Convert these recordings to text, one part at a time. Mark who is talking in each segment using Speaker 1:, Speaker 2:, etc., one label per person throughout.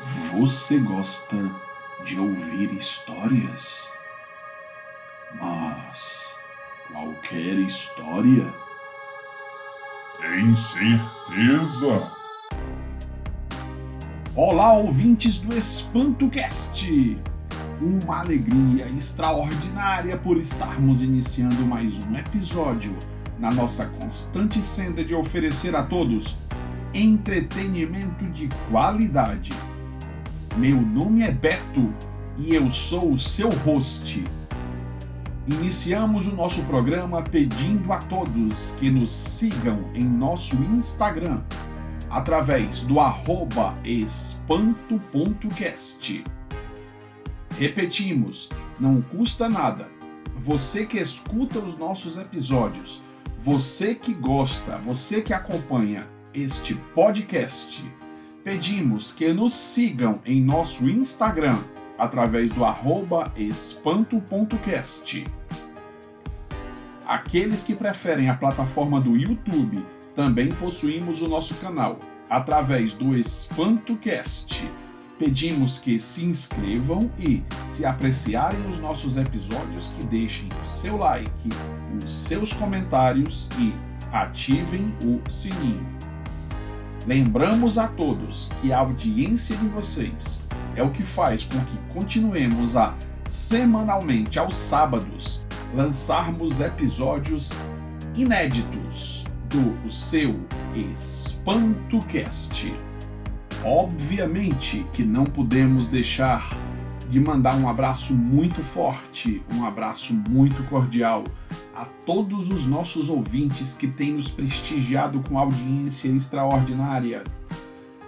Speaker 1: Você gosta de ouvir histórias? Mas qualquer história?
Speaker 2: Tem certeza?
Speaker 1: Olá, ouvintes do EspantoCast! Uma alegria extraordinária por estarmos iniciando mais um episódio na nossa constante senda de oferecer a todos entretenimento de qualidade. Meu nome é Beto e eu sou o seu host. Iniciamos o nosso programa pedindo a todos que nos sigam em nosso Instagram através do arroba espanto.cast. Repetimos, não custa nada. Você que escuta os nossos episódios, você que gosta, você que acompanha este podcast, pedimos que nos sigam em nosso Instagram através do arroba espanto.cast. Aqueles que preferem a plataforma do YouTube, também possuímos o nosso canal através do EspantoCast. Pedimos que se inscrevam e, se apreciarem os nossos episódios, que deixem o seu like, os seus comentários e ativem o sininho. Lembramos a todos que a audiência de vocês é o que faz com que continuemos a, semanalmente aos sábados, lançarmos episódios inéditos do seu EspantoCast. Obviamente que não podemos deixar de mandar um abraço muito forte, um abraço muito cordial a todos os nossos ouvintes que têm nos prestigiado com audiência extraordinária.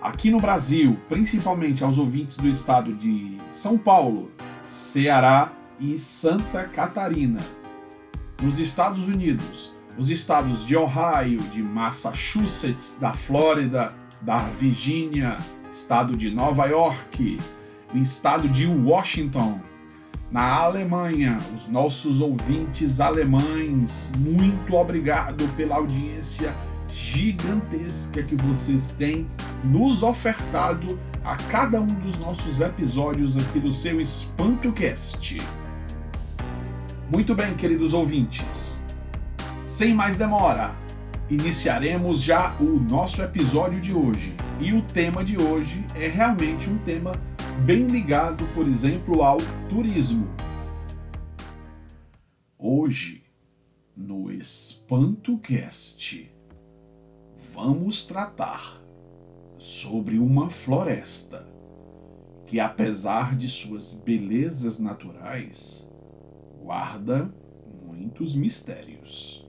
Speaker 1: Aqui no Brasil, principalmente aos ouvintes do estado de São Paulo, Ceará e Santa Catarina. Nos Estados Unidos, os estados de Ohio, de Massachusetts, da Flórida, da Virgínia, estado de Nova York, estado de Washington, na Alemanha, os nossos ouvintes alemães, muito obrigado pela audiência gigantesca que vocês têm nos ofertado a cada um dos nossos episódios aqui do seu EspantoCast. Muito bem, queridos ouvintes. Sem mais demora, iniciaremos já o nosso episódio de hoje. E o tema de hoje é realmente um tema bem ligado, por exemplo, ao turismo. Hoje, no EspantoCast, vamos tratar sobre uma floresta que, apesar de suas belezas naturais, guarda muitos mistérios.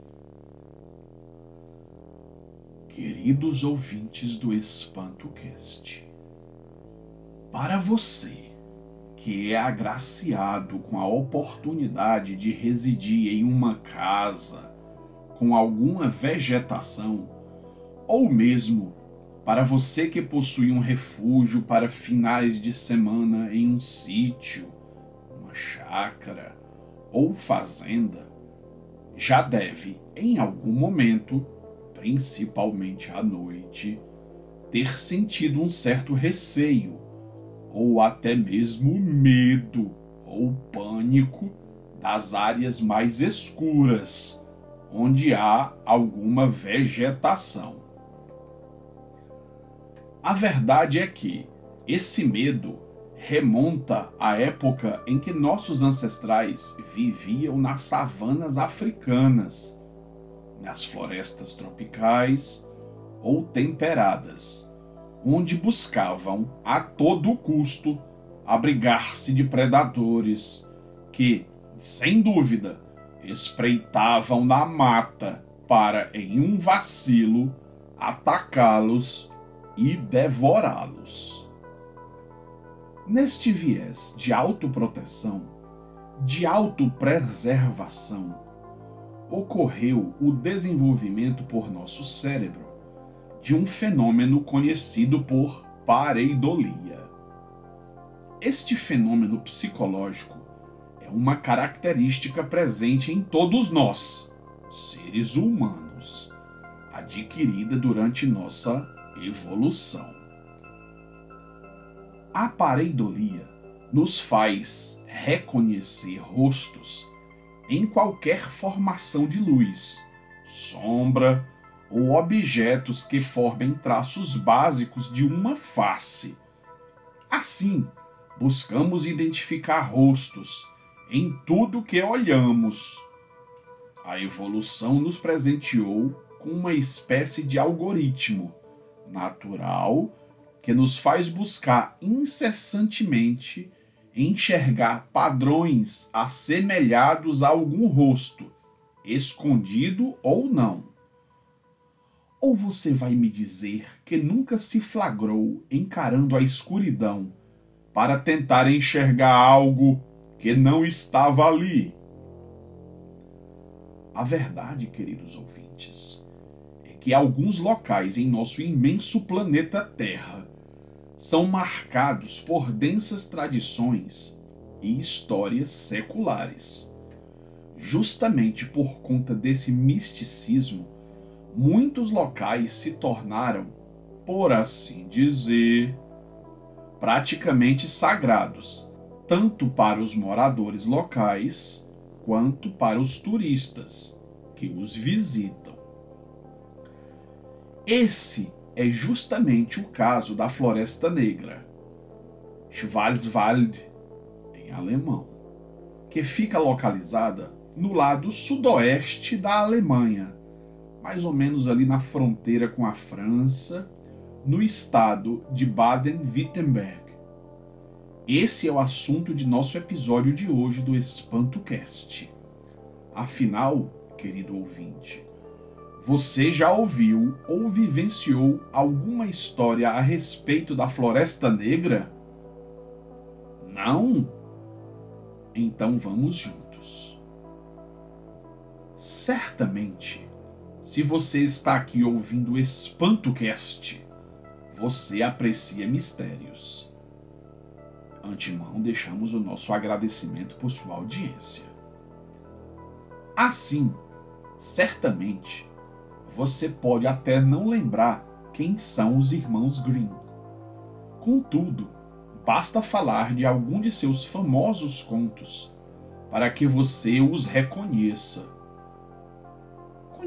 Speaker 1: Queridos ouvintes do EspantoCast, para você que é agraciado com a oportunidade de residir em uma casa com alguma vegetação, ou mesmo para você que possui um refúgio para finais de semana em um sítio, uma chácara ou fazenda, já deve, em algum momento, principalmente à noite, ter sentido um certo receio, ou até mesmo medo ou pânico das áreas mais escuras, onde há alguma vegetação. A verdade é que esse medo remonta à época em que nossos ancestrais viviam nas savanas africanas nas florestas tropicais ou temperadas, onde buscavam a todo custo abrigar-se de predadores que, sem dúvida, espreitavam na mata para, em um vacilo, atacá-los e devorá-los. Neste viés de autoproteção, de autopreservação, ocorreu o desenvolvimento por nosso cérebro de um fenômeno conhecido por pareidolia. Este fenômeno psicológico é uma característica presente em todos nós, seres humanos, adquirida durante nossa evolução. A pareidolia nos faz reconhecer rostos em qualquer formação de luz, sombra ou objetos que formem traços básicos de uma face. Assim, buscamos identificar rostos em tudo que olhamos. A evolução nos presenteou com uma espécie de algoritmo natural que nos faz buscar incessantemente enxergar padrões assemelhados a algum rosto, escondido ou não. Ou você vai me dizer que nunca se flagrou encarando a escuridão para tentar enxergar algo que não estava ali? A verdade, queridos ouvintes, é que alguns locais em nosso imenso planeta Terra são marcados por densas tradições e histórias seculares. Justamente por conta desse misticismo, muitos locais se tornaram, por assim dizer, praticamente sagrados, tanto para os moradores locais quanto para os turistas que os visitam. Esse é justamente o caso da Floresta Negra, Schwarzwald, em alemão, que fica localizada no lado sudoeste da Alemanha, mais ou menos ali na fronteira com a França, no estado de Baden-Württemberg. Esse é o assunto de nosso episódio de hoje do EspantoCast. Afinal, querido ouvinte, você já ouviu ou vivenciou alguma história a respeito da Floresta Negra? Não? Então vamos juntos. Certamente, se você está aqui ouvindo o EspantoCast, você aprecia mistérios. Antemão, deixamos o nosso agradecimento por sua audiência. Assim, certamente, você pode até não lembrar quem são os irmãos Green. Contudo, basta falar de algum de seus famosos contos para que você os reconheça.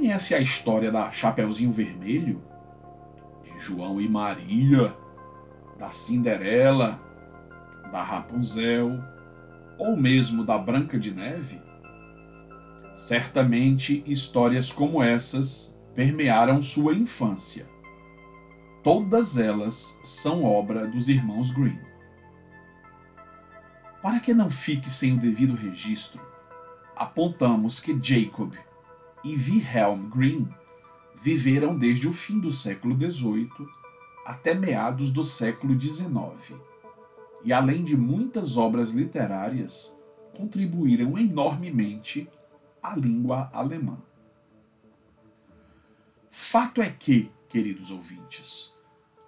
Speaker 1: Conhece a história da Chapeuzinho Vermelho? De João e Maria? Da Cinderela? Da Rapunzel? Ou mesmo da Branca de Neve? Certamente histórias como essas permearam sua infância. Todas elas são obra dos irmãos Green. Para que não fique sem o devido registro, apontamos que Jacob e Wilhelm Green viveram desde o fim do século XVIII até meados do século XIX, e além de muitas obras literárias, contribuíram enormemente à língua alemã. Fato é que, queridos ouvintes,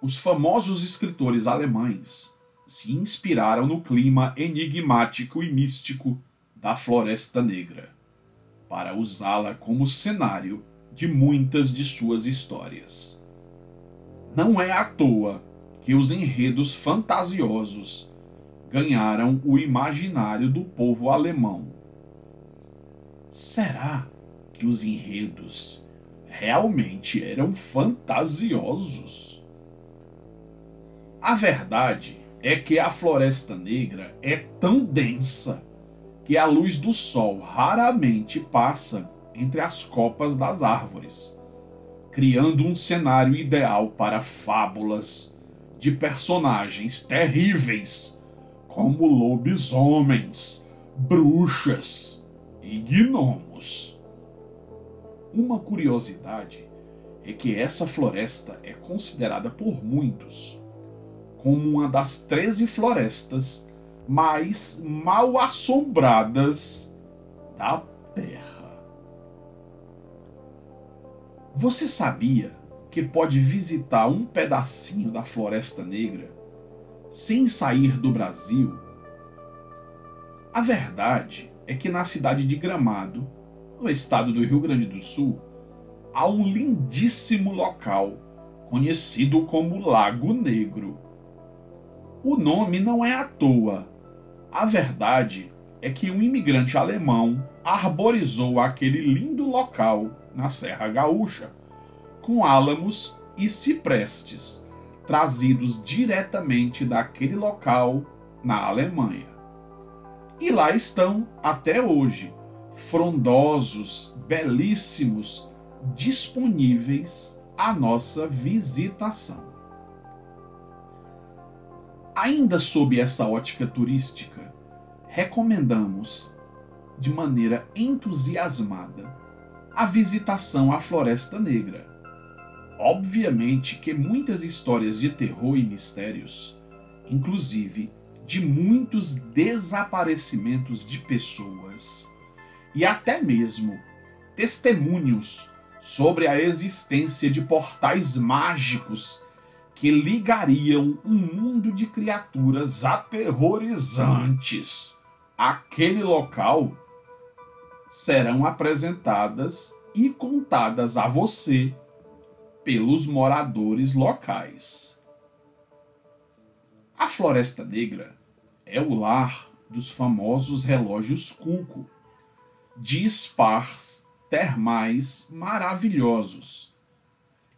Speaker 1: os famosos escritores alemães se inspiraram no clima enigmático e místico da Floresta Negra para usá-la como cenário de muitas de suas histórias. Não é à toa que os enredos fantasiosos ganharam o imaginário do povo alemão. Será que os enredos realmente eram fantasiosos. A verdade é que a Floresta Negra é tão densa que a luz do sol raramente passa entre as copas das árvores, criando um cenário ideal para fábulas de personagens terríveis como lobisomens, bruxas e gnomos. Uma curiosidade é que essa floresta é considerada por muitos como uma das 13 florestas mais mal assombradas da Terra. Você sabia que pode visitar um pedacinho da Floresta Negra sem sair do Brasil? A verdade é que na cidade de Gramado no estado do Rio Grande do Sul, há um lindíssimo local conhecido como Lago Negro. O nome não é à toa. A verdade é que um imigrante alemão arborizou aquele lindo local na Serra Gaúcha, com álamos e ciprestes, trazidos diretamente daquele local na Alemanha. E lá estão até hoje, frondosos, belíssimos, disponíveis à nossa visitação. Ainda sob essa ótica turística, recomendamos de maneira entusiasmada a visitação à Floresta Negra. Obviamente que muitas histórias de terror e mistérios, inclusive de muitos desaparecimentos de pessoas e até mesmo testemunhos sobre a existência de portais mágicos que ligariam um mundo de criaturas aterrorizantes àquele local serão apresentadas e contadas a você pelos moradores locais. A Floresta Negra é o lar dos famosos relógios Cunco, de spas termais maravilhosos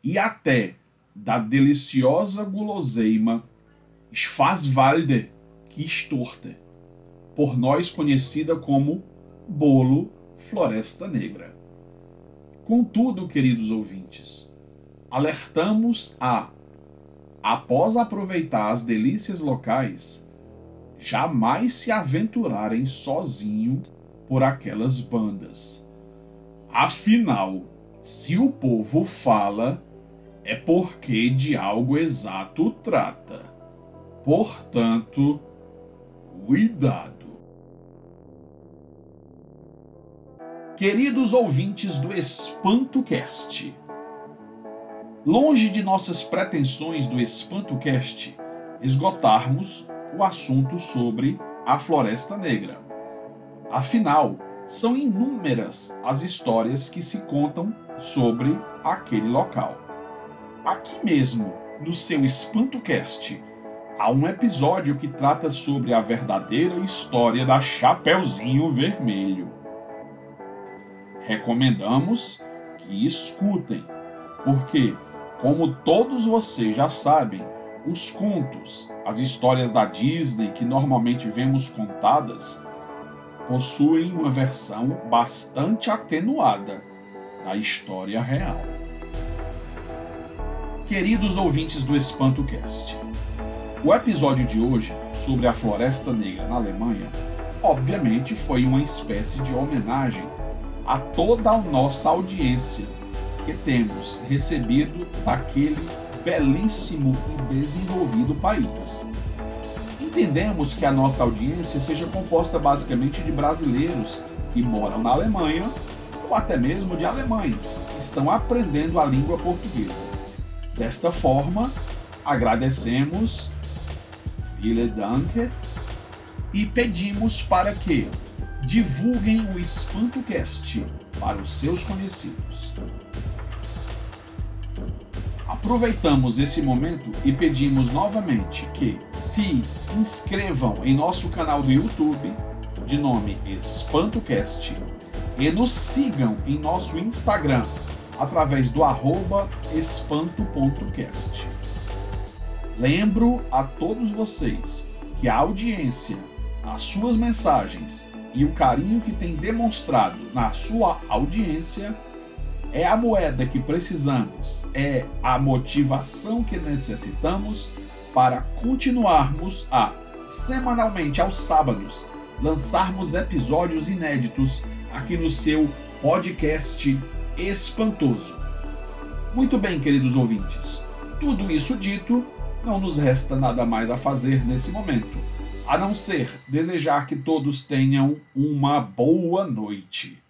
Speaker 1: e até da deliciosa guloseima Schwarzwalde Kistorte, por nós conhecida como bolo Floresta Negra. Contudo, queridos ouvintes, alertamos a, após aproveitar as delícias locais, jamais se aventurarem sozinho por aquelas bandas. Afinal, se o povo fala, é porque de algo exato trata. Portanto, cuidado. Queridos ouvintes do EspantoCast, longe de nossas pretensões do EspantoCast esgotarmos o assunto sobre a Floresta Negra. Afinal, são inúmeras as histórias que se contam sobre aquele local. Aqui mesmo, no seu EspantoCast, há um episódio que trata sobre a verdadeira história da Chapeuzinho Vermelho. Recomendamos que escutem, porque, como todos vocês já sabem, os contos, as histórias da Disney que normalmente vemos contadas, possuem uma versão bastante atenuada da história real. Queridos ouvintes do EspantoCast, o episódio de hoje sobre a Floresta Negra na Alemanha, obviamente foi uma espécie de homenagem a toda a nossa audiência que temos recebido daquele belíssimo e desenvolvido país. Entendemos que a nossa audiência seja composta basicamente de brasileiros que moram na Alemanha ou até mesmo de alemães que estão aprendendo a língua portuguesa. Desta forma, agradecemos, vielen Dank, e pedimos para que divulguem o EspantoCast para os seus conhecidos. Aproveitamos esse momento e pedimos novamente que se inscrevam em nosso canal do YouTube, de nome EspantoCast, e nos sigam em nosso Instagram, através do arroba espanto.cast. Lembro a todos vocês que a audiência, as suas mensagens e o carinho que tem demonstrado na sua audiência é a moeda que precisamos, é a motivação que necessitamos para continuarmos a, semanalmente aos sábados, lançarmos episódios inéditos aqui no seu podcast espantoso. Muito bem, queridos ouvintes, tudo isso dito, não nos resta nada mais a fazer nesse momento, a não ser desejar que todos tenham uma boa noite.